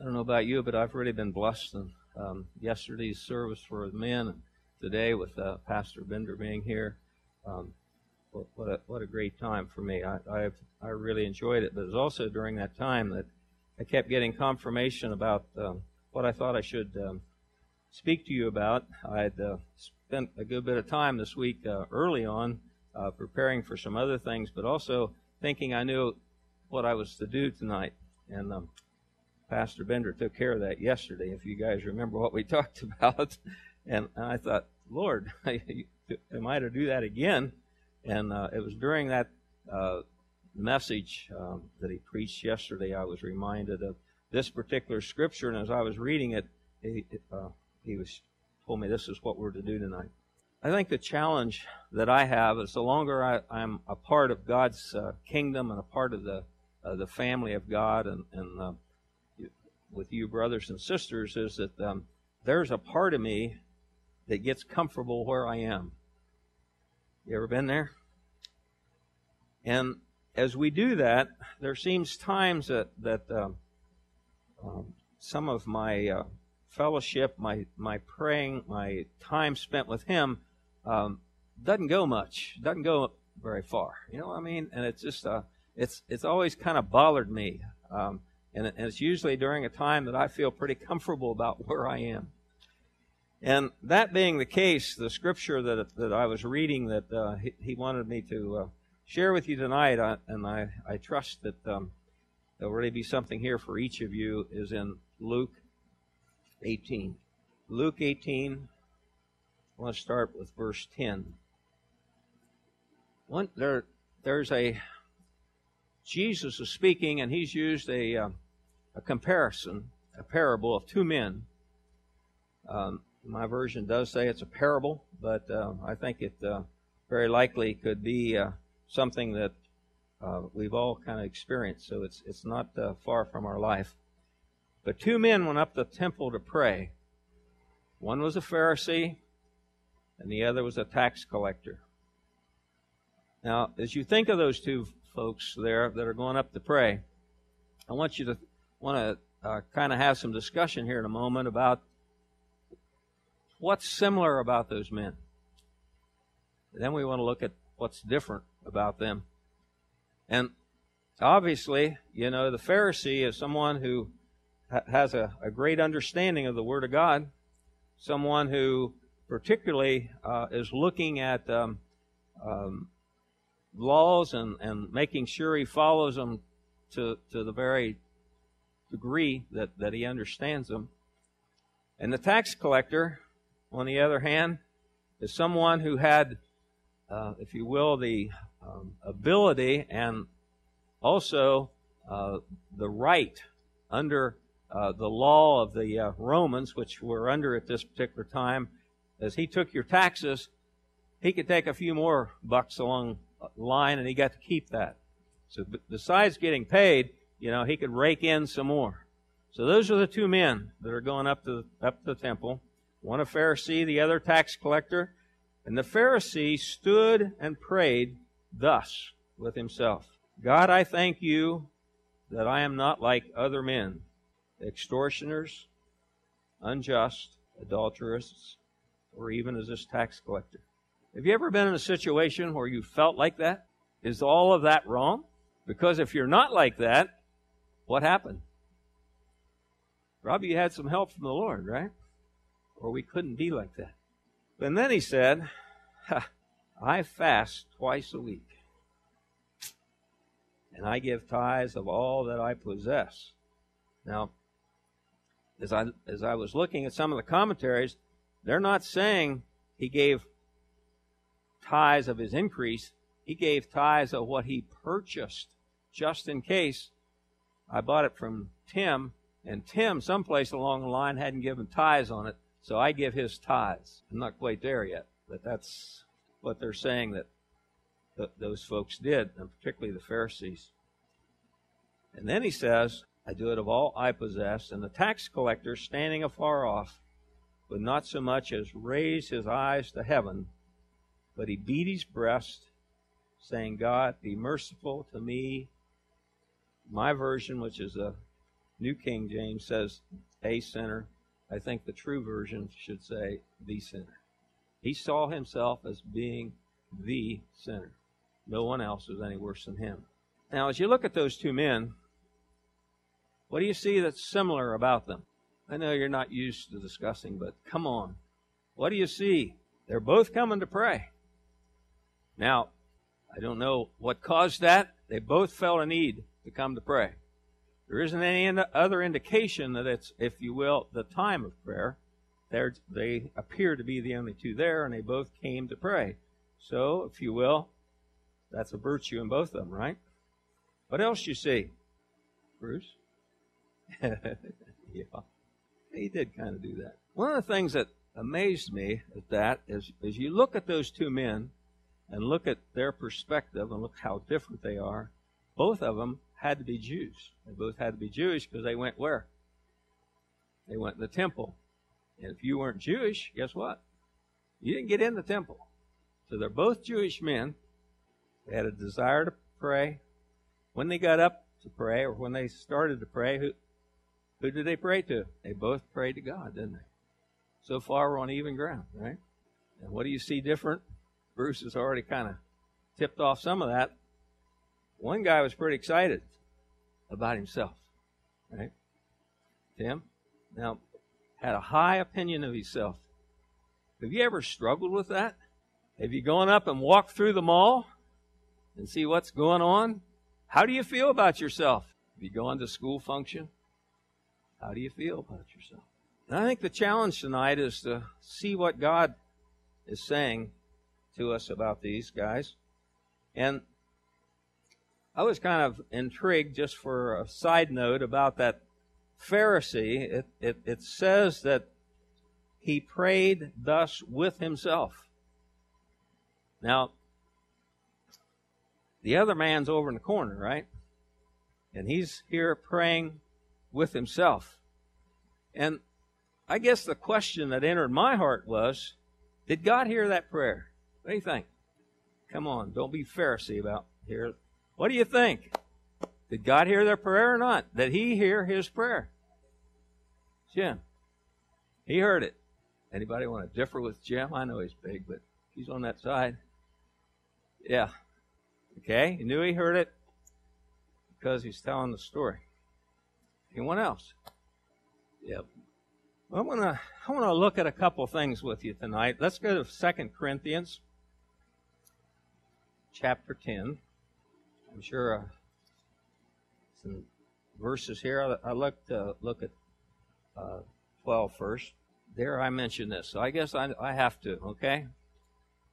I don't know about you, but I've really been blessed. And um, yesterday's service for the men, and today with uh, Pastor Bender being here, um, what, what, a, what a great time for me. I, I've, I really enjoyed it. But it was also during that time that I kept getting confirmation about um, what I thought I should um, speak to you about. I'd uh, spent a good bit of time this week uh, early on uh, preparing for some other things, but also thinking I knew what I was to do tonight. And um, Pastor Bender took care of that yesterday, if you guys remember what we talked about. And, I thought, Lord, am I to do that again? And uh, it was during that uh, message um, that he preached yesterday, I was reminded of this particular scripture. And as I was reading it, he, uh, he was told me this is what we're to do tonight. I think the challenge that I have is the longer I, am a part of God's uh, kingdom and a part of the uh, the family of God and, and uh, with you brothers and sisters is that um, there's a part of me that gets comfortable where I am. You ever been there? And as we do that, there seems times that that um, um, some of my uh, fellowship, my my praying, my time spent with Him um, doesn't go much, doesn't go very far. You know what I mean? And it's just uh, it's it's always kind of bothered me. Um, and, it's usually during a time that I feel pretty comfortable about where I am. And that being the case, the scripture that, that I was reading that uh, he, he, wanted me to uh, share with you tonight, uh, and I, I trust that um, there'll really be something here for each of you, is in Luke 18. Luke 18, I want to start with verse 10. One, there, there's a Jesus is speaking, and he's used a, uh, a comparison, a parable of two men. Um, my version does say it's a parable, but uh, I think it uh, very likely could be uh, something that uh, we've all kind of experienced, so it's, it's not uh, far from our life. But two men went up the temple to pray. One was a Pharisee, and the other was a tax collector. Now, as you think of those two folks there that are going up to pray. I want you to want to uh, kind of have some discussion here in a moment about what's similar about those men. Then we want to look at what's different about them. And obviously, you know, the Pharisee is someone who ha- has a, a, great understanding of the Word of God, someone who particularly uh, is looking at um, um, laws and, and making sure he follows them to, to the very degree that, that he understands them. And the tax collector, on the other hand, is someone who had, uh, if you will, the um, ability and also uh, the right under uh, the law of the uh, Romans, which we're under at this particular time, as he took your taxes, he could take a few more bucks along the line, and he got to keep that. So besides getting paid, you know, he could rake in some more. So those are the two men that are going up to up to the temple. One a Pharisee, the other tax collector. And the Pharisee stood and prayed thus with himself God, I thank you that I am not like other men, extortioners, unjust, adulterers, or even as this tax collector. Have you ever been in a situation where you felt like that? Is all of that wrong? Because if you're not like that, what happened? Probably you had some help from the Lord, right? Or we couldn't be like that. And then he said, I fast twice a week, and I give tithes of all that I possess. Now, as I as I was looking at some of the commentaries, they're not saying he gave tithes of his increase, he gave tithes of what he purchased, just in case I bought it from Tim, and Tim, someplace along the line, hadn't given tithes on it, so I give his tithes. I'm not quite there yet, but that's what they're saying that th- those folks did, and particularly the Pharisees. And then he says, I do it of all I possess, and the tax collector, standing afar off, would not so much as raise his eyes to heaven but he beat his breast, saying, God, be merciful to me. My version, which is a New King James says a sinner. I think the true version should say the sinner. He saw himself as being the sinner. No one else was any worse than him. Now, as you look at those two men, what do you see that's similar about them? I know you're not used to discussing, but come on. What do you see? They're both coming to pray. Now, I don't know what caused that. They both felt a need to come to pray. There isn't any other indication that it's, if you will, the time of prayer. They're, they appear to be the only two there, and they both came to pray. So, if you will, that's a virtue in both of them, right? What else you see, Bruce? yeah, he did kind of do that. One of the things that amazed me at that is, is you look at those two men and look at their perspective and look how different they are. Both of them had to be Jews. They both had to be Jewish because they went where? They went in the temple. And if you weren't Jewish, guess what? You didn't get in the temple. So they're both Jewish men. They had a desire to pray. When they got up to pray, or when they started to pray, who, who did they pray to? They both prayed to God, didn't they? So far, we're on even ground, right? And what do you see different? Bruce has already kind of tipped off some of that. One guy was pretty excited about himself, right? Tim? Now, had a high opinion of himself. Have you ever struggled with that? Have you gone up and walked through the mall and see what's going on? How do you feel about yourself? Have you gone to school function? How do you feel about yourself? And I think the challenge tonight is to see what God is saying to us about these guys. And I was kind of intrigued just for a side note about that Pharisee. It, it, it says that he prayed thus with himself. Now, the other man's over in the corner, right? And he's here praying with himself. And I guess the question that entered my heart was Did God hear that prayer? What do you think? Come on, don't be Pharisee about here. What do you think? Did God hear their prayer or not? Did He hear his prayer? Jim. He heard it. Anybody want to differ with Jim? I know he's big, but he's on that side. Yeah. Okay, he knew he heard it because he's telling the story. Anyone else? Yep. I want to I want to look at a couple things with you tonight. Let's go to Second Corinthians chapter 10. I'm sure uh, some verses here. I, I look to look at uh, 12 first. There I mentioned this, so I guess I, I have to. Okay,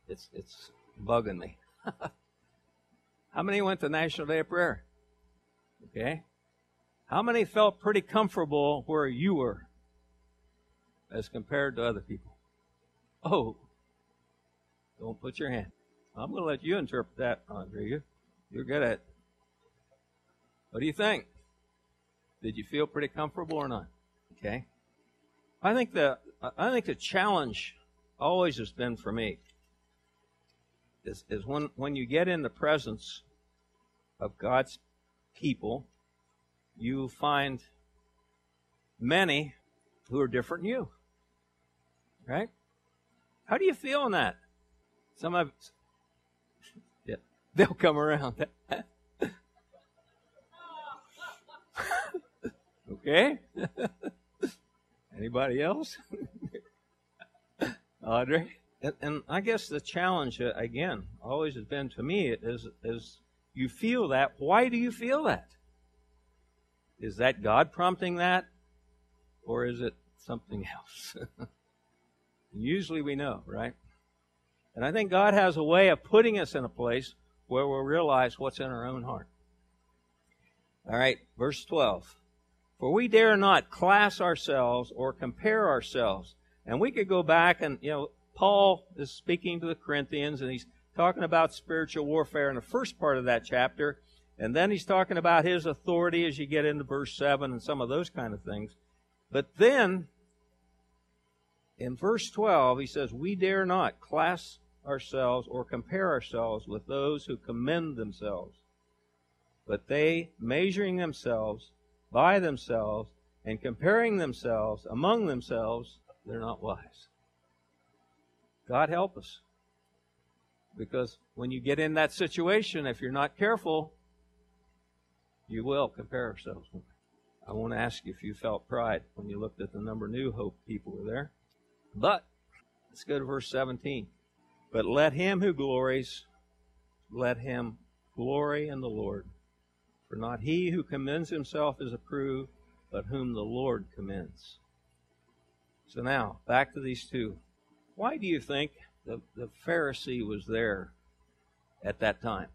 it's it's bugging me. How many went to National Day of Prayer? Okay. How many felt pretty comfortable where you were as compared to other people? Oh, don't put your hand. I'm going to let you interpret that, Andre. You, you're good at it. What do you think? Did you feel pretty comfortable or not? Okay. I think the I think the challenge always has been for me is, is when, when you get in the presence of God's people, you find many who are different than you. Right? How do you feel in that? Some of they'll come around. okay? Anybody else? Audrey? And, and I guess the challenge uh, again always has been to me is is you feel that. Why do you feel that? Is that God prompting that, or is it something else? Usually we know, right? And I think God has a way of putting us in a place where we'll realize what's in our own heart. All right, verse 12. For we dare not class ourselves or compare ourselves. And we could go back and, you know, Paul is speaking to the Corinthians and he's talking about spiritual warfare in the first part of that chapter. And then he's talking about his authority as you get into verse 7 and some of those kind of things. But then, in verse 12, he says, We dare not class ourselves or compare ourselves with those who commend themselves, but they, measuring themselves by themselves and comparing themselves among themselves, they're not wise. God help us. Because when you get in that situation, if you're not careful, you will compare ourselves. I want to ask you if you felt pride when you looked at the number New Hope people were there. But let's go to verse 17. But let him who glories, let him glory in the Lord. For not he who commends himself is approved, but whom the Lord commends. So now, back to these two. Why do you think the, the Pharisee was there at that time?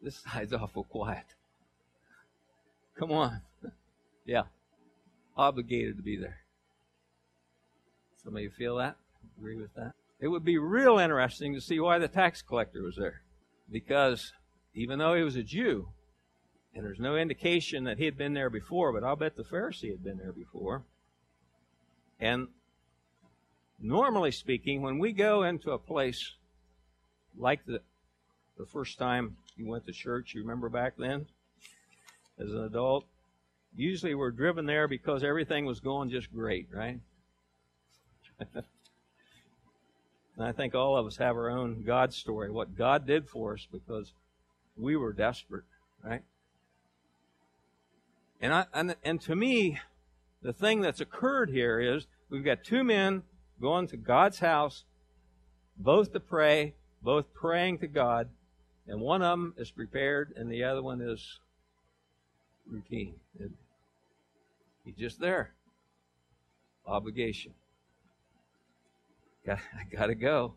This side's awful quiet. Come on. yeah. Obligated to be there. Some of you feel that? Agree with that? It would be real interesting to see why the tax collector was there. Because even though he was a Jew, and there's no indication that he had been there before, but I'll bet the Pharisee had been there before. And normally speaking, when we go into a place like the the first time you went to church, you remember back then, as an adult, usually we're driven there because everything was going just great, right? and I think all of us have our own God story, what God did for us because we were desperate, right? And, I, and, and to me, the thing that's occurred here is we've got two men going to God's house, both to pray, both praying to God, and one of them is prepared and the other one is routine. He's just there. Obligation. I got to go.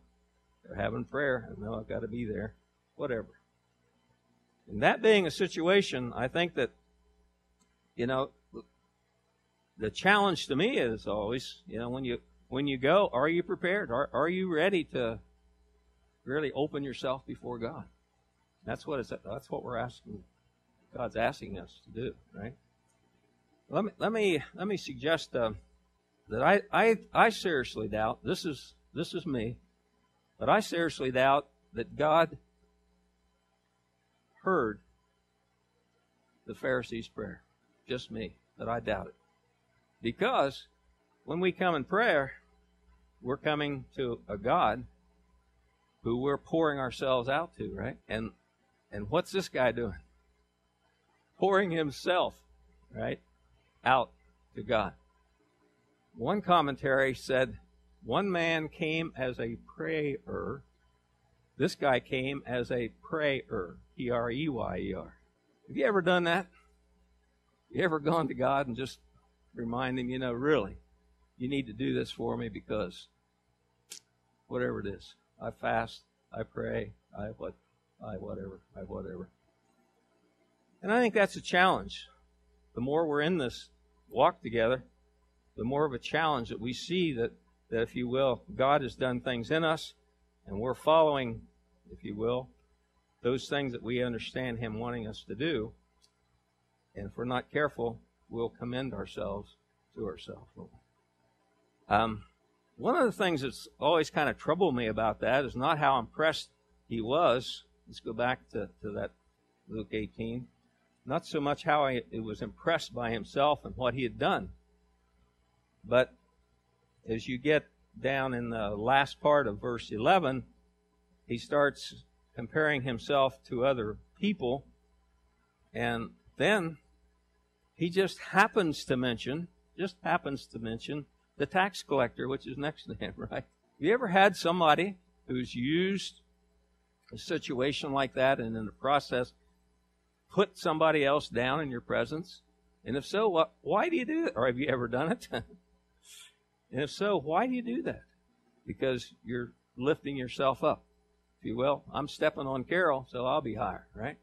They're having prayer. I know I've got to be there. Whatever. And that being a situation, I think that, you know, the challenge to me is always, you know, when you when you go, are you prepared? Are are you ready to really open yourself before God? That's what it's that's what we're asking God's asking us to do, right? Let me let me let me suggest uh, that I, I I seriously doubt this is this is me, but I seriously doubt that God heard the Pharisees' prayer. Just me, that I doubt it. Because when we come in prayer, we're coming to a God who we're pouring ourselves out to, right? And and what's this guy doing? Pouring himself, right, out to God. One commentary said one man came as a prayer. This guy came as a prayer. P R E Y E R. Have you ever done that? You ever gone to God and just remind Him, you know, really, you need to do this for me because whatever it is, I fast, I pray, I what, I whatever, I whatever. And I think that's a challenge. The more we're in this walk together, the more of a challenge that we see that, that if you will, God has done things in us and we're following, if you will, those things that we understand Him wanting us to do. And if we're not careful, we'll commend ourselves to ourselves. Um, one of the things that's always kind of troubled me about that is not how impressed he was. Let's go back to, to that Luke 18. Not so much how he, was impressed by himself and what he had done, but as you get down in the last part of verse 11, he starts comparing himself to other people. And then he just happens to mention, just happens to mention the tax collector, which is next to him, right? Have you ever had somebody who's used a situation like that and in the process put somebody else down in your presence? And if so, what, why do you do that? Or have you ever done it? and if so, why do you do that? Because you're lifting yourself up if you will. I'm stepping on Carol, so I'll be higher, right?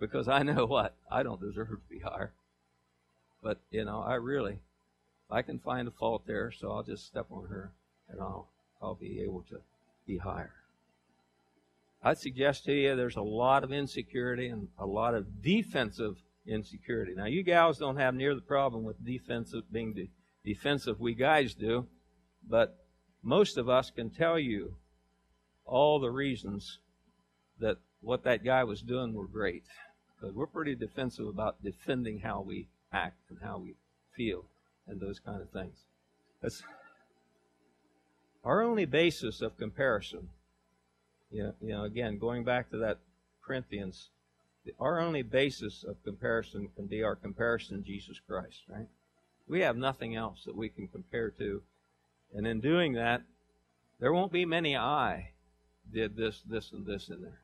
Because I know what? I don't deserve to be higher. But, you know, I really, I can find a fault there, so I'll just step on her and I'll, I'll be able to be higher. I'd suggest to you there's a lot of insecurity and a lot of defensive insecurity. Now, you gals don't have near the problem with defensive being de- defensive we guys do, but most of us can tell you all the reasons that what that guy was doing were great. Because we're pretty defensive about defending how we act and how we feel and those kind of things. That's our only basis of comparison. You know, you know, again, going back to that Corinthians, our only basis of comparison can be our comparison to Jesus Christ, right? We have nothing else that we can compare to. And in doing that, there won't be many I did this, this, and this in there.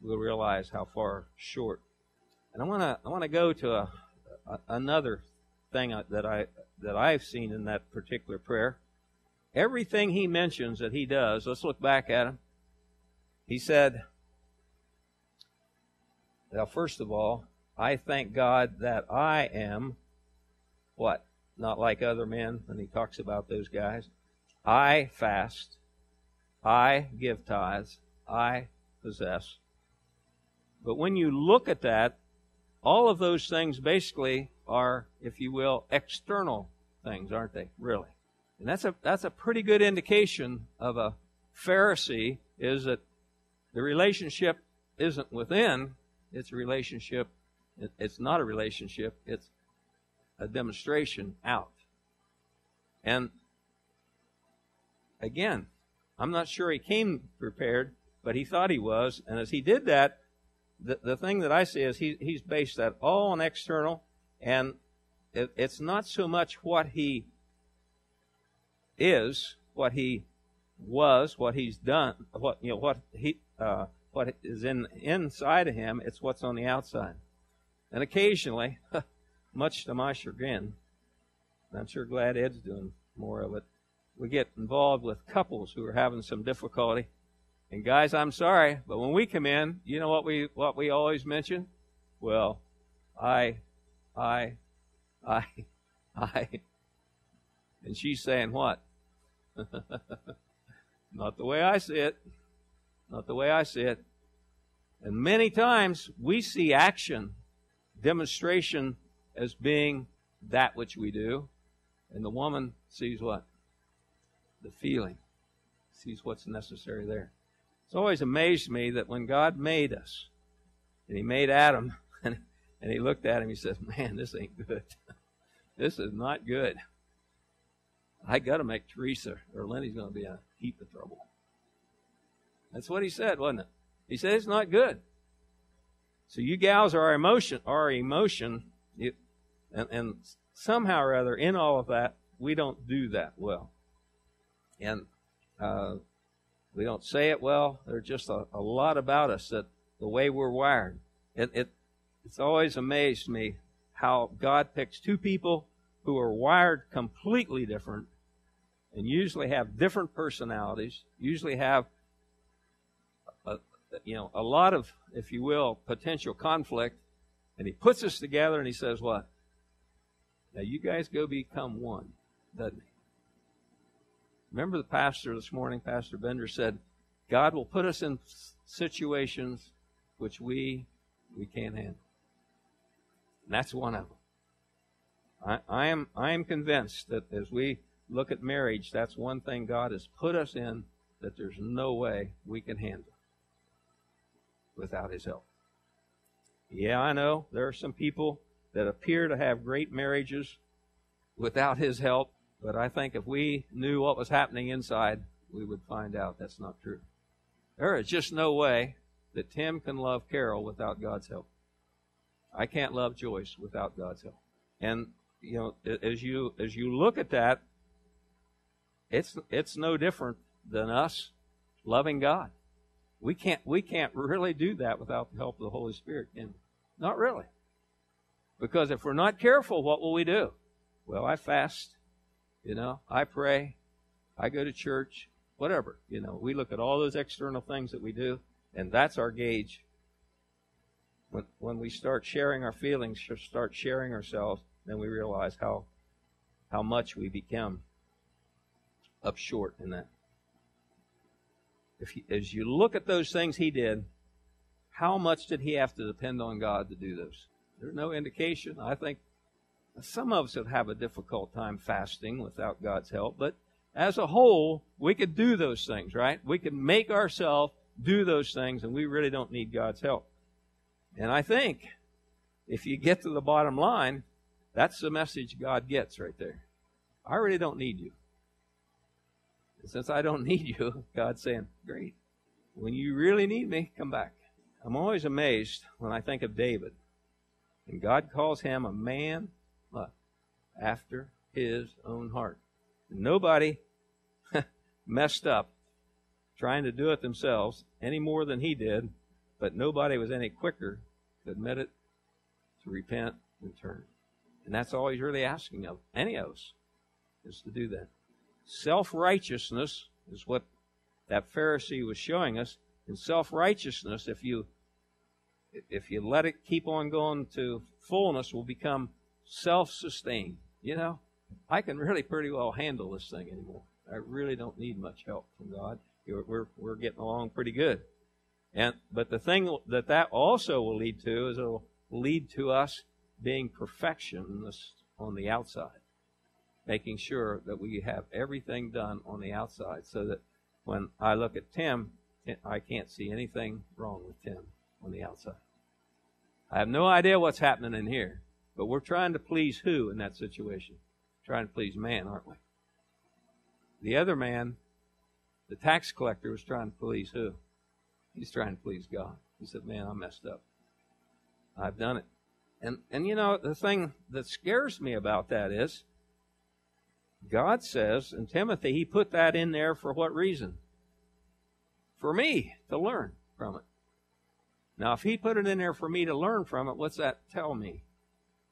We'll realize how far short. And I want to I want to go to a, a, another thing that I that I've seen in that particular prayer. Everything he mentions that he does, let's look back at him. He said, "Now, first of all, I thank God that I am what not like other men." when he talks about those guys. I fast. I give tithes. I possess. But when you look at that, all of those things basically are, if you will, external things, aren't they? Really. And that's a, that's a pretty good indication of a Pharisee is that the relationship isn't within, it's a relationship, it's not a relationship, it's a demonstration out. And again, I'm not sure he came prepared, but he thought he was. And as he did that, the, the thing that I see is he, he's based that all on external, and it, it's not so much what he is, what he was, what he's done, what you know, what he, uh, what is in inside of him. It's what's on the outside. And occasionally, much to my chagrin, I'm sure glad Ed's doing more of it we get involved with couples who are having some difficulty. And guys, I'm sorry, but when we come in, you know what we what we always mention? Well, I, I, I, I. And she's saying what? Not the way I see it. Not the way I see it. And many times we see action, demonstration as being that which we do. And the woman sees what? the feeling, sees what's necessary there. It's always amazed me that when God made us, and He made Adam, and, and He looked at him, He says, Man, this ain't good. this is not good. I got to make Teresa, or Lenny's going to be in a heap of trouble. That's what He said, wasn't it? He said, It's not good. So you gals are our emotion, our emotion, and, and somehow or other, in all of that, we don't do that well and uh, we don't say it well. There's just a, a, lot about us that the way we're wired. It, it it's always amazed me how God picks two people who are wired completely different and usually have different personalities, usually have a, you know a lot of, if you will, potential conflict, and He puts us together and He says, "What? Now you guys go become one," doesn't He? Remember the pastor this morning, Pastor Bender said, God will put us in situations which we we can't handle. And that's one of them. I, I am I am convinced that as we look at marriage, that's one thing God has put us in that there's no way we can handle without His help. Yeah, I know there are some people that appear to have great marriages without His help, but I think if we knew what was happening inside, we would find out that's not true. There is just no way that Tim can love Carol without God's help. I can't love Joyce without God's help. And you know, as you as you look at that, it's it's no different than us loving God. We can't we can't really do that without the help of the Holy Spirit. And not really. Because if we're not careful, what will we do? Well, I fast you know, I pray, I go to church, whatever. You know, we look at all those external things that we do, and that's our gauge. When, when we start sharing our feelings, start sharing ourselves, then we realize how how much we become up short in that. If he, as you look at those things he did, how much did he have to depend on God to do those? There's no indication. I think some of us would have a difficult time fasting without God's help, but as a whole, we could do those things, right? We could make ourselves do those things, and we really don't need God's help. And I think if you get to the bottom line, That's the message God gets right there. I really don't need you. And since I don't need you, God's saying, Great. When you really need me, come back. I'm always amazed when I think of David. And God calls him a man after his own heart. Nobody messed up trying to do it themselves any more than he did, but nobody was any quicker to admit it, to repent, and turn. And that's all he's really asking of any of us, is to do that. Self righteousness is what that Pharisee was showing us. And self righteousness, if you if you let it keep on going to fullness, will become self sustained. You know, I can really pretty well handle this thing anymore. I really don't need much help from God. We're, we're getting along pretty good. And, but the thing that that also will lead to is it'll lead to us being perfectionists on the outside, making sure that we have everything done on the outside so that when I look at Tim, I can't see anything wrong with Tim on the outside. I have no idea what's happening in here, but we're trying to please who in that situation? Trying to please man, aren't we? The other man, the tax collector, was trying to please who? He's trying to please God. He said, Man, I messed up. I've done it. And and you know, the thing that scares me about that is God says in Timothy, he put that in there for what reason? For me to learn from it. Now, if he put it in there for me to learn from it, what's that tell me?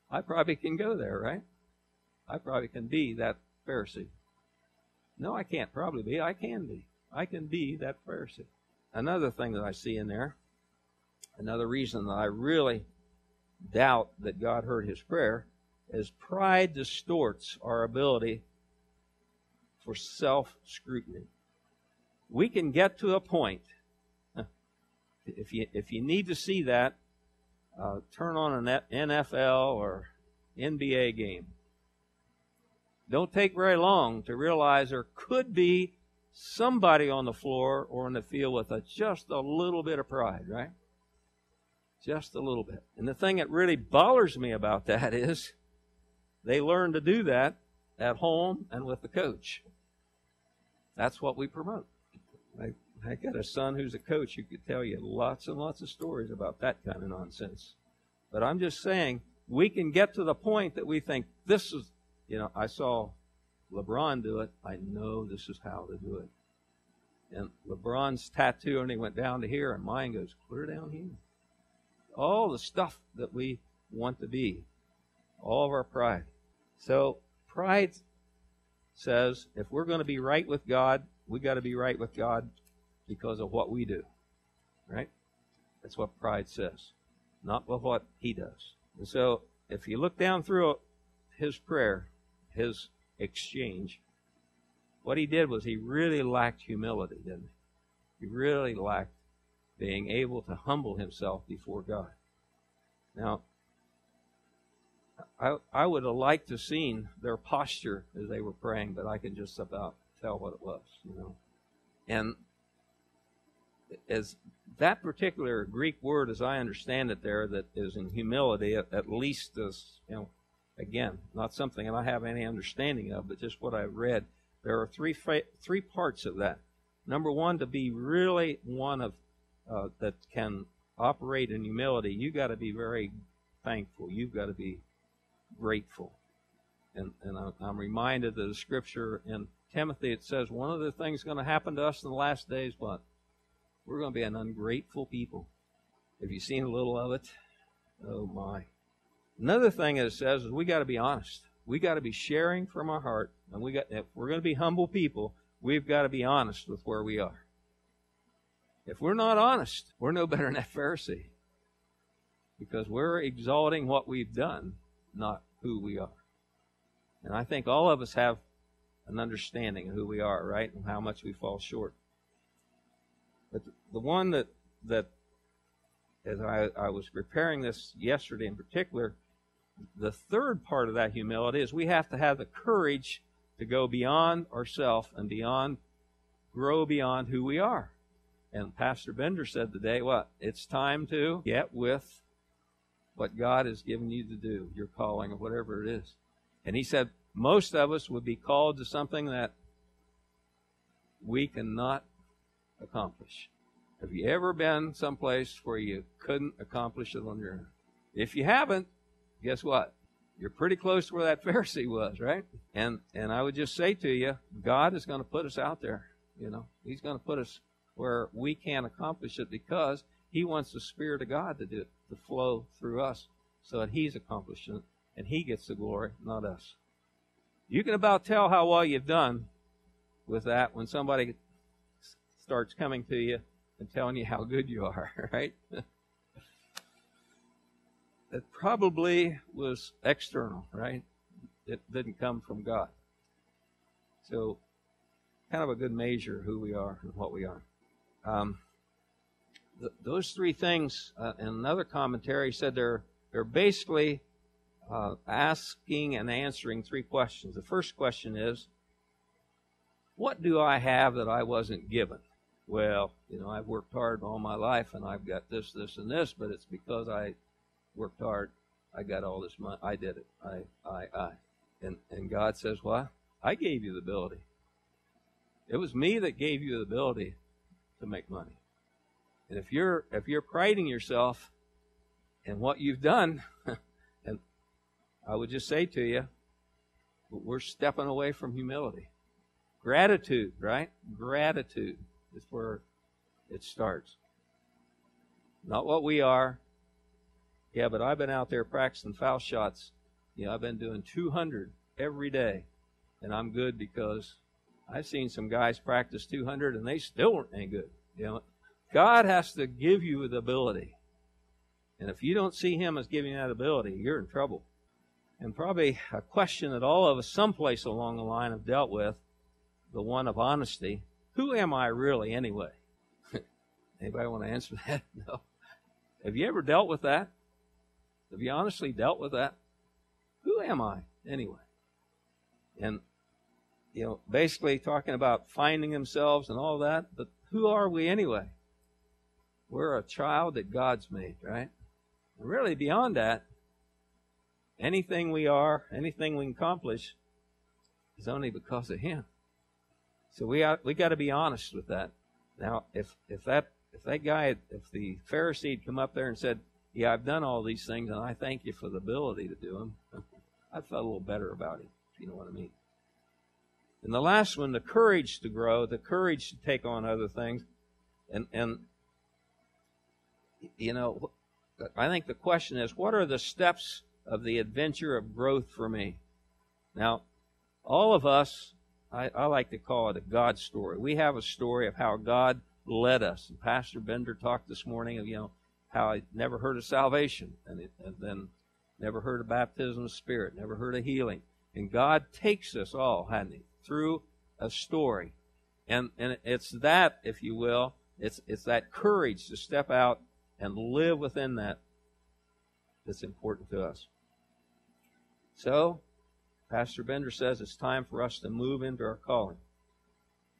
I probably can go there, right? I probably can be that Pharisee. No, I can't probably be. I can be. I can be that Pharisee. Another thing that I see in there, another reason that I really doubt that God heard his prayer, is pride distorts our ability for self scrutiny. We can get to a point if you if you need to see that, uh, turn on an NFL or NBA game. Don't take very long to realize there could be somebody on the floor or in the field with a, just a little bit of pride, right? Just a little bit. And the thing that really bothers me about that is they learn to do that at home and with the coach. That's what we promote. Right? I got a son who's a coach who could tell you lots and lots of stories about that kind of nonsense. But I'm just saying, we can get to the point that we think this is, you know, I saw LeBron do it. I know this is how to do it. And LeBron's tattoo only went down to here, and mine goes clear down here. All the stuff that we want to be, all of our pride. So, pride says if we're going to be right with God, we got to be right with God because of what we do. Right? That's what pride says, not with what he does. And so, if you look down through his prayer, his exchange, what he did was he really lacked humility, didn't he? He really lacked being able to humble himself before God. Now, I, I would have liked to have seen their posture as they were praying, but I can just about tell what it was, you know. And as that particular Greek word, as I understand it, there that is in humility, at, at least as you know, again, not something that I have any understanding of, but just what I've read. There are three three parts of that. Number one, to be really one of uh, that can operate in humility, you got to be very thankful. You've got to be grateful. And, and I'm reminded of the scripture in Timothy. It says one of the things going to happen to us in the last days, what? We're going to be an ungrateful people. Have you seen a little of it? Oh my. Another thing that it says is we got to be honest. We got to be sharing from our heart, and we got if we're going to be humble people, we've got to be honest with where we are. If we're not honest, we're no better than that Pharisee. Because we're exalting what we've done, not who we are. And I think all of us have an understanding of who we are, right? And how much we fall short. But the one that that as I, I was preparing this yesterday in particular, the third part of that humility is we have to have the courage to go beyond ourselves and beyond grow beyond who we are. And Pastor Bender said today, what? It's time to get with what God has given you to do, your calling or whatever it is. And he said, most of us would be called to something that we cannot accomplish. Have you ever been someplace where you couldn't accomplish it on your own? If you haven't, guess what? You're pretty close to where that Pharisee was, right? And and I would just say to you, God is going to put us out there. You know, He's going to put us where we can't accomplish it because He wants the Spirit of God to do it, to flow through us, so that He's accomplishing it and He gets the glory, not us. You can about tell how well you've done with that when somebody starts coming to you and telling you how good you are, right? that probably was external, right? It didn't come from God. So, kind of a good measure who we are and what we are. Um, th- those three things, uh, in another commentary, said they're they're basically uh, asking and answering three questions. The first question is, what do I have that I wasn't given? Well, you know, I've worked hard all my life and I've got this, this, and this, but it's because I worked hard. I got all this money. I did it. I, I, I. And, and God says, what? I gave you the ability. It was me that gave you the ability to make money. And if you're, if you're priding yourself in what you've done, and I would just say to you, we're stepping away from humility. Gratitude, right? Gratitude is where it starts. Not what we are. Yeah, but I've been out there practicing foul shots. Yeah, I've been doing 200 every day, and I'm good because I've seen some guys practice 200 and they still weren't any good. You know, God has to give you the ability, and if you don't see Him as giving that ability, you're in trouble. And probably a question that all of us, someplace along the line, have dealt with the one of honesty. Who am I really anyway? Anybody want to answer that? No. Have you ever dealt with that? Have you honestly dealt with that? Who am I anyway? And you know, basically talking about finding themselves and all that, but who are we anyway? We're a child that God's made, right? And really beyond that, anything we are, anything we accomplish is only because of him. So we got, we got to be honest with that. Now, if if that if that guy, if the Pharisee had come up there and said, "Yeah, I've done all these things, and I thank you for the ability to do them," I felt a little better about him. If you know what I mean. And the last one, the courage to grow, the courage to take on other things, and and you know, I think the question is, what are the steps of the adventure of growth for me? Now, all of us I, I like to call it a God story. We have a story of how God led us. And Pastor Bender talked this morning of, you know, how I never heard of salvation and, it, and then never heard of baptism of spirit, never heard of healing. And God takes us all, hadn't he, through a story. And, and it's that, if you will, it's, it's that courage to step out and live within that that's important to us. So, Pastor Bender says it's time for us to move into our calling.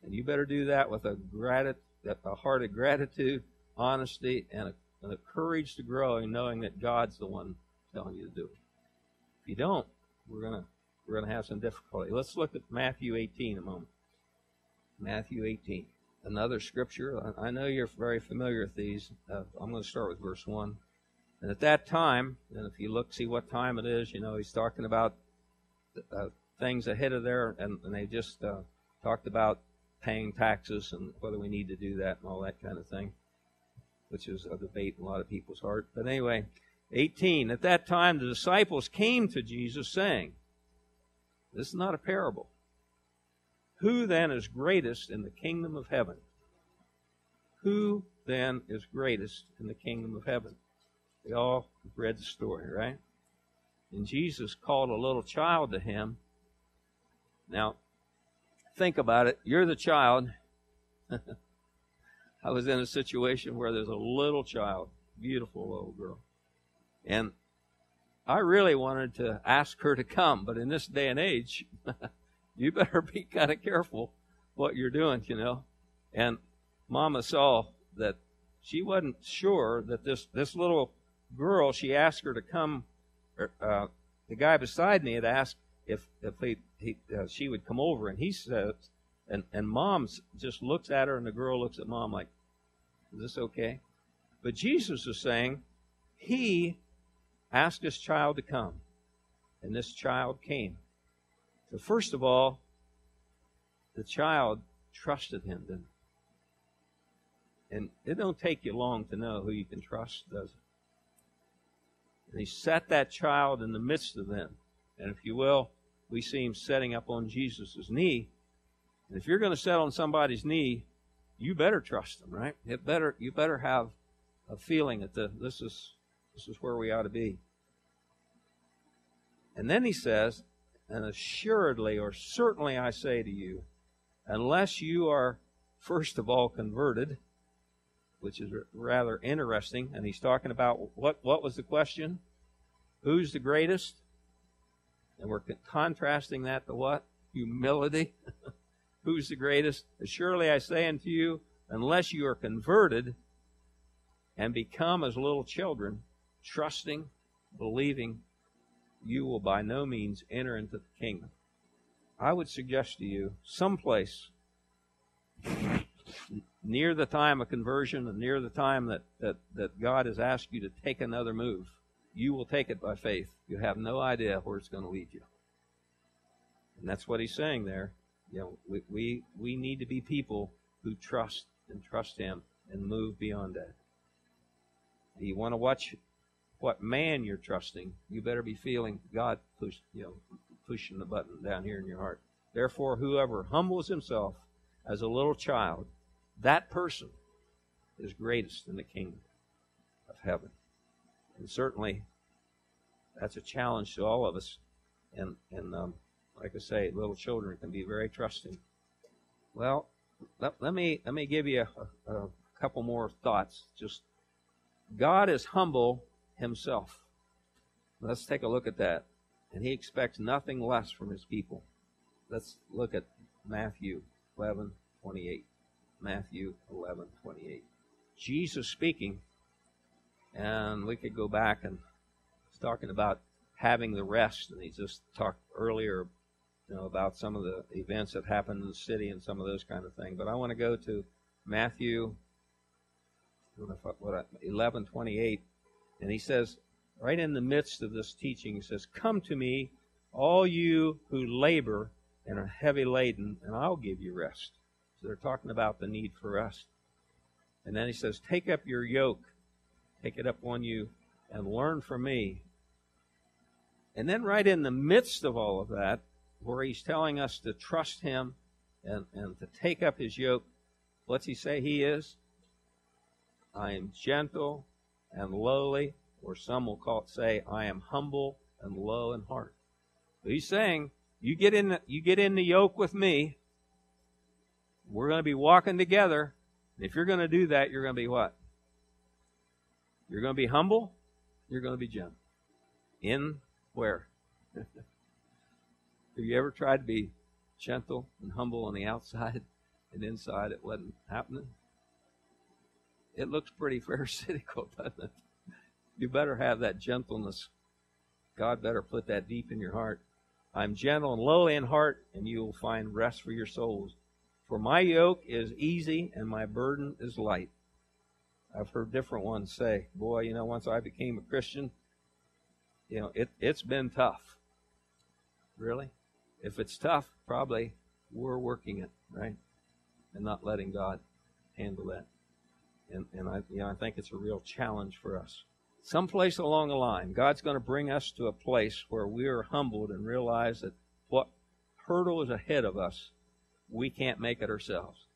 And you better do that with a, grat- a heart of gratitude, honesty, and a, and a courage to grow and knowing that God's the one telling you to do it. If you don't, we're gonna we're gonna have some difficulty. Let's look at Matthew 18 a moment. Matthew 18, another scripture. I know you're very familiar with these. Uh, I'm going to start with verse one. And at that time, and if you look, see what time it is. You know, he's talking about uh, things ahead of there, and, and they just uh, talked about paying taxes and whether we need to do that and all that kind of thing, which is a debate in a lot of people's heart. But anyway, 18. At that time, the disciples came to Jesus saying, This is not a parable. Who then is greatest in the kingdom of heaven? Who then is greatest in the kingdom of heaven? We all read the story, right? And Jesus called a little child to him. Now, think about it. You're the child. I was in a situation where there's a little child, beautiful little girl. And I really wanted to ask her to come, but in this day and age, you better be kind of careful what you're doing, you know. And Mama saw that she wasn't sure that this this little girl, she asked her to come. Uh, the guy beside me had asked if if he, he uh, she would come over, and he says, and and mom just looks at her, and the girl looks at mom like, "Is this okay?" But Jesus is saying, He asked this child to come, and this child came. So first of all, the child trusted him? And it don't take you long to know who you can trust, does it? And he set that child in the midst of them. And if you will, we see him setting up on Jesus' knee. And if you're going to set on somebody's knee, you better trust them, right? It better you better have a feeling that the, this is this is where we ought to be. And then he says, and assuredly or certainly I say to you, unless you are first of all converted, which is rather interesting, and he's talking about what what was the question? Who's the greatest? And we're con- contrasting that to what? Humility. Who's the greatest? Surely I say unto you, unless you are converted and become as little children, trusting, believing, you will by no means enter into the kingdom. I would suggest to you someplace near the time of conversion and near the time that, that, that God has asked you to take another move, you will take it by faith. You have no idea where it's going to lead you. And that's what he's saying there. You know, we, we, we need to be people who trust and trust him and move beyond that. You want to watch what man you're trusting, you better be feeling God push, you know, pushing the button down here in your heart. Therefore, whoever humbles himself as a little child, that person is greatest in the kingdom of heaven. And certainly, that's a challenge to all of us. And and um, like I say, little children can be very trusting. Well, let, let me let me give you a, a couple more thoughts. Just God is humble himself. Let's take a look at that. And he expects nothing less from his people. Let's look at Matthew 11, 28. Matthew 11, 28. Jesus speaking, and we could go back and he's talking about having the rest, and he just talked earlier you know, about some of the events that happened in the city and some of those kind of things. But I want to go to Matthew what, 11, 28, and he says, right in the midst of this teaching, he says, Come to me, all you who labor and are heavy laden, and I'll give you rest. So they're talking about the need for rest. And then he says, Take up your yoke, take it up on you, and learn from me. And then, right in the midst of all of that, where he's telling us to trust him and, and to take up his yoke, what's he say he is? I am gentle and lowly, or some will call it say, I am humble and low in heart. So he's saying, you get in the, you get in the yoke with me. We're going to be walking together. If you're going to do that, you're going to be what? You're going to be humble. You're going to be gentle. In where? Have you ever tried to be gentle and humble on the outside and inside it wasn't happening? It looks pretty pharisaical, doesn't it? You better have that gentleness. God better put that deep in your heart. I'm gentle and lowly in heart, and you will find rest for your souls. For my yoke is easy and my burden is light. I've heard different ones say, Boy, you know, once I became a Christian, you know, it, it's been tough. Really? If it's tough, probably we're working it, right? And not letting God handle that. And, and I, you know, I think it's a real challenge for us. Someplace along the line, God's going to bring us to a place where we are humbled and realize that what hurdle is ahead of us, we can't make it ourselves.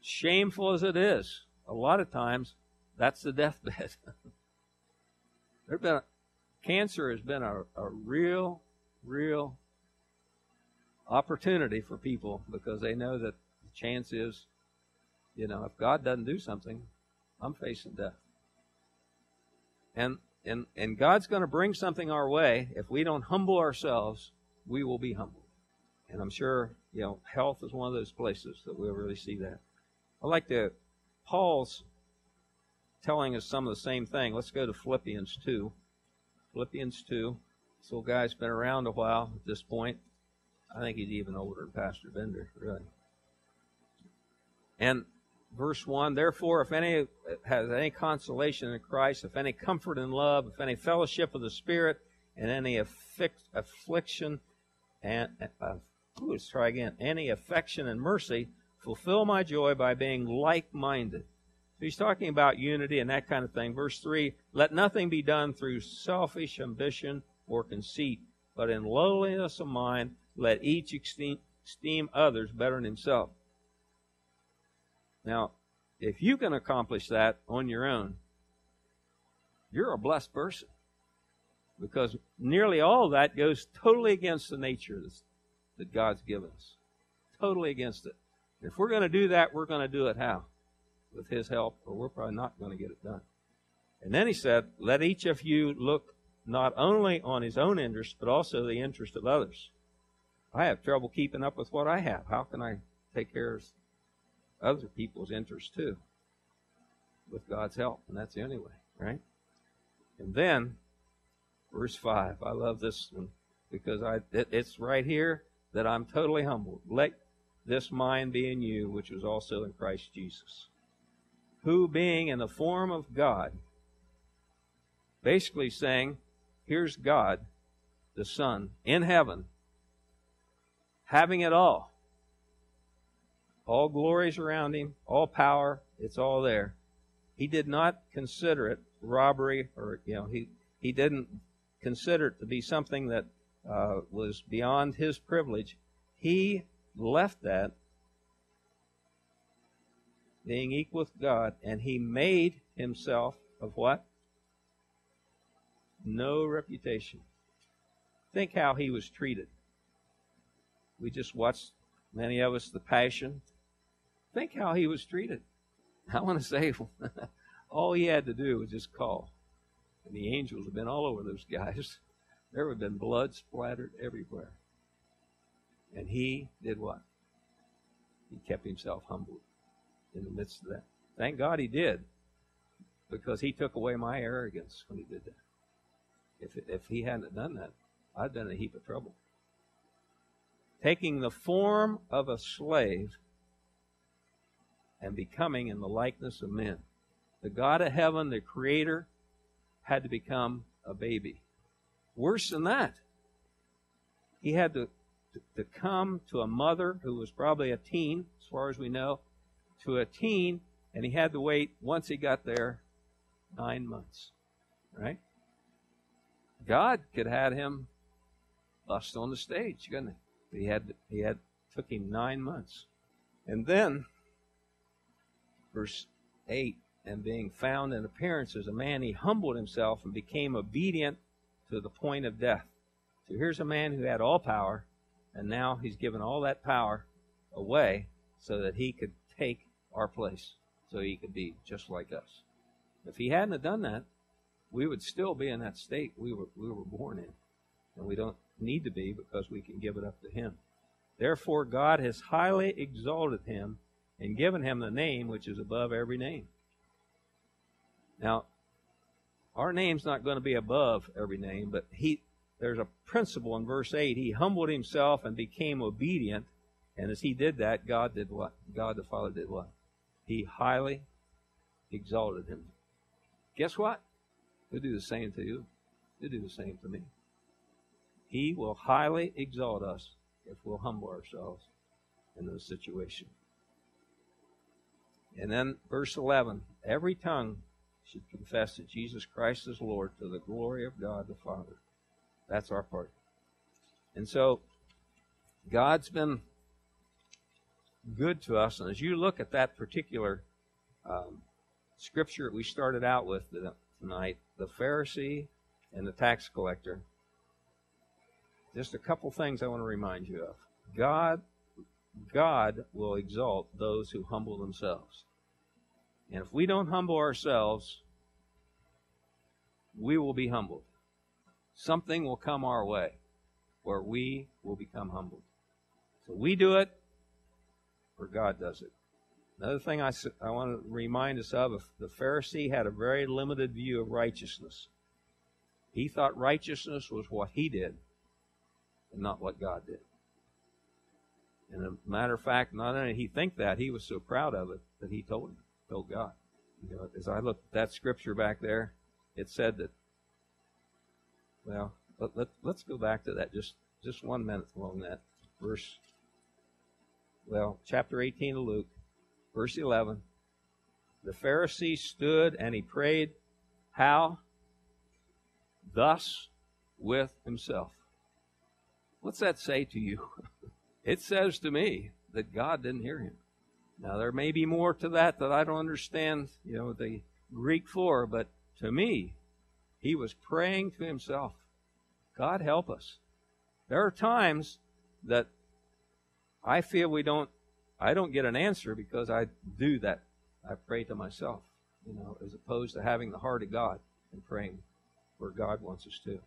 Shameful as it is, a lot of times that's the deathbed. There's been a, cancer has been a, a real, real opportunity for people because they know that the chance is, you know, if God doesn't do something, I'm facing death. And and and God's going to bring something our way. If we don't humble ourselves, we will be humbled. And I'm sure, you know, health is one of those places that we'll really see that. I like to Paul's telling us some of the same thing. Let's go to Philippians 2. Philippians 2. This little guy's been around a while at this point. I think he's even older than Pastor Bender, really. And verse 1 Therefore, if any has any consolation in Christ, if any comfort in love, if any fellowship of the Spirit, and any affliction and uh, ooh, let's try again any affection and mercy fulfill my joy by being like-minded. So he's talking about unity and that kind of thing. Verse 3 let nothing be done through selfish ambition or conceit but in lowliness of mind let each esteem others better than himself. Now if you can accomplish that on your own you're a blessed person because nearly all of that goes totally against the nature that God's given us. Totally against it. If we're going to do that, we're going to do it how? With His help, or we're probably not going to get it done. And then He said, Let each of you look not only on his own interest, but also the interest of others. I have trouble keeping up with what I have. How can I take care of other people's interests too? With God's help. And that's the only way, right? And then Verse 5. I love this one because I it, it's right here that I'm totally humbled. Let this mind be in you, which was also in Christ Jesus, who being in the form of God, basically saying, here's God, the Son, in heaven, having it all. All glories around him, all power, it's all there. He did not consider it robbery or, you know, he, he didn't consider it to be something that uh, was beyond his privilege, he left that being equal with God, and he made himself of what? No reputation. Think how he was treated. We just watched, many of us, The Passion. Think how he was treated. I want to say, all he had to do was just call. And the angels have been all over those guys. There would have been blood splattered everywhere. And he did what? He kept himself humble in the midst of that. Thank God he did, because he took away my arrogance when he did that. If, if he hadn't done that, I'd been in a heap of trouble. Taking the form of a slave and becoming in the likeness of men. The God of heaven, the Creator, had to become a baby. Worse than that, he had to, to, to come to a mother who was probably a teen, as far as we know, to a teen, and he had to wait, once he got there, nine months. Right? God could have had him bust on the stage, couldn't he? He had he had took him nine months. And then verse eight and being found in appearance as a man, he humbled himself and became obedient to the point of death. So here's a man who had all power, and now he's given all that power away so that he could take our place, so he could be just like us. If he hadn't have done that, we would still be in that state we were we were born in. And we don't need to be because we can give it up to him. Therefore God has highly exalted him and given him the name which is above every name now, our name's not going to be above every name, but he there's a principle in verse 8. He humbled himself and became obedient. And as he did that, God did what? God the Father did what? He highly exalted him. Guess what? He'll do the same to you. He'll do the same to me. He will highly exalt us if we'll humble ourselves in those situations. And then verse 11 every tongue should confess that Jesus Christ is Lord to the glory of God the Father. That's our part. And so, God's been good to us. And as you look at that particular um, scripture we started out with tonight, the Pharisee and the tax collector, just a couple things I want to remind you of. God, God will exalt those who humble themselves. And if we don't humble ourselves, we will be humbled. Something will come our way where we will become humbled. So we do it or God does it. Another thing I, I want to remind us of the Pharisee had a very limited view of righteousness. He thought righteousness was what he did and not what God did. And a matter of fact, not only did he think that, he was so proud of it that he told him, told God. You know, as I looked at that scripture back there, it said that. Well, let, let, let's go back to that just just one minute along that verse. Well, chapter 18 of Luke, verse 11. The Pharisee stood and he prayed, how? Thus with himself. What's that say to you? It says to me that God didn't hear him. Now, there may be more to that that I don't understand, you know, the Greek for, but to me, he was praying to himself. God help us. There are times that I feel we don't, I don't get an answer because I do that. I pray to myself, you know, as opposed to having the heart of God and praying where God wants us to.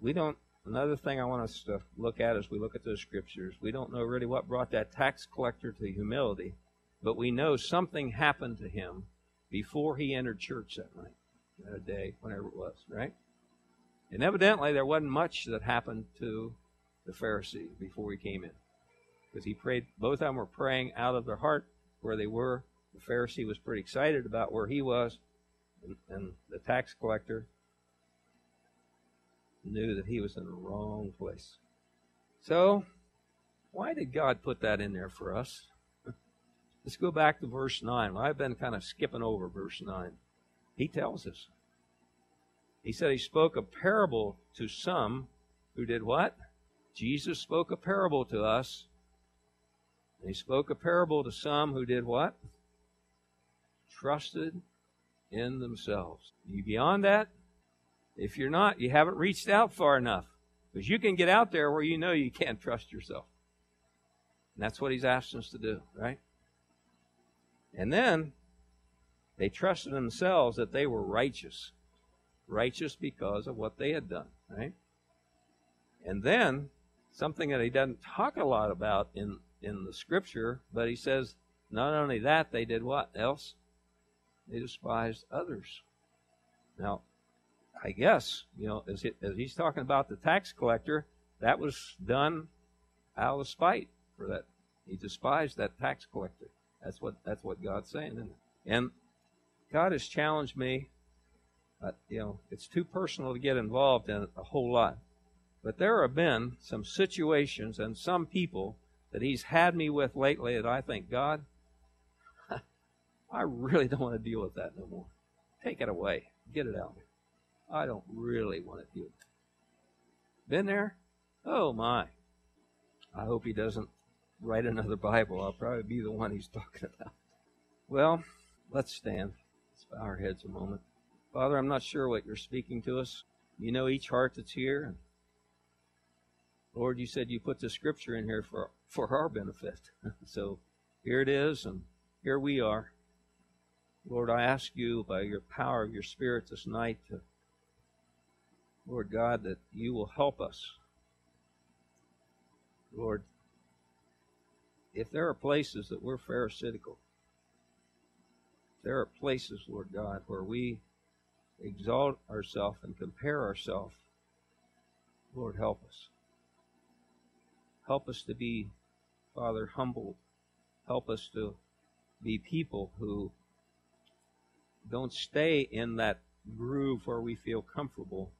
We don't Another thing I want us to look at as we look at those scriptures, we don't know really what brought that tax collector to humility, but we know something happened to him before he entered church that night, that day, whenever it was, right? And evidently, there wasn't much that happened to the Pharisee before he came in. Because he prayed, both of them were praying out of their heart where they were. The Pharisee was pretty excited about where he was, and, and the tax collector knew that he was in the wrong place. So, why did God put that in there for us? Let's go back to verse 9. I've been kind of skipping over verse 9. He tells us. He said he spoke a parable to some who did what? Jesus spoke a parable to us. And he spoke a parable to some who did what? Trusted in themselves. Beyond that? If you're not, you haven't reached out far enough. Because you can get out there where you know you can't trust yourself. And that's what he's asking us to do, right? And then they trusted themselves that they were righteous. Righteous because of what they had done, right? And then something that he doesn't talk a lot about in, in the scripture, but he says not only that, they did what else? They despised others. Now, I guess, you know, as, it, as he's talking about the tax collector, that was done out of spite for that. He despised that tax collector. That's what that's what God's saying, isn't it? And God has challenged me. Uh, you know, it's too personal to get involved in a whole lot. But there have been some situations and some people that He's had me with lately that I think, God, I really don't want to deal with that no more. Take it away. Get it out. I don't really want to do it. Been there? Oh my. I hope he doesn't write another Bible. I'll probably be the one he's talking about. Well, let's stand. Let's bow our heads a moment. Father, I'm not sure what you're speaking to us. You know each heart that's here. Lord, you said you put the scripture in here for, for our benefit. so here it is, and here we are. Lord, I ask you by your power of your Spirit this night to Lord God, that you will help us. Lord, if there are places that we're pharisaical, there are places, Lord God, where we exalt ourselves and compare ourselves, Lord, help us. Help us to be, Father, humble. Help us to be people who don't stay in that groove where we feel comfortable,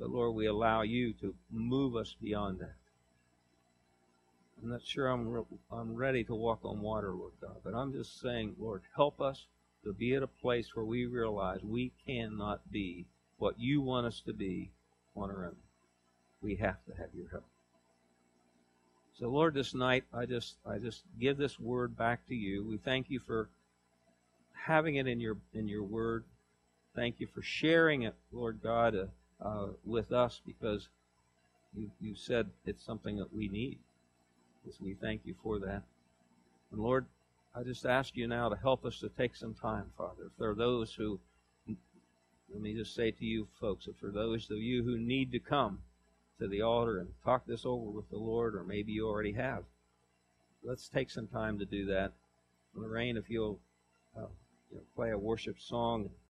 but Lord, we allow you to move us beyond that. I'm not sure I'm, re- I'm ready to walk on water, Lord God, but I'm just saying, Lord, help us to be at a place where we realize we cannot be what you want us to be on our own. We have to have your help. So Lord, this night I just I just give this word back to you. We thank you for having it in your in your word. Thank you for sharing it, Lord God. Uh, uh, with us because you, you said it's something that we need. So we thank you for that. And Lord, I just ask you now to help us to take some time, Father. If there are those who, let me just say to you folks, if there are those of you who need to come to the altar and talk this over with the Lord, or maybe you already have, let's take some time to do that. Lorraine, if you'll uh, you know, play a worship song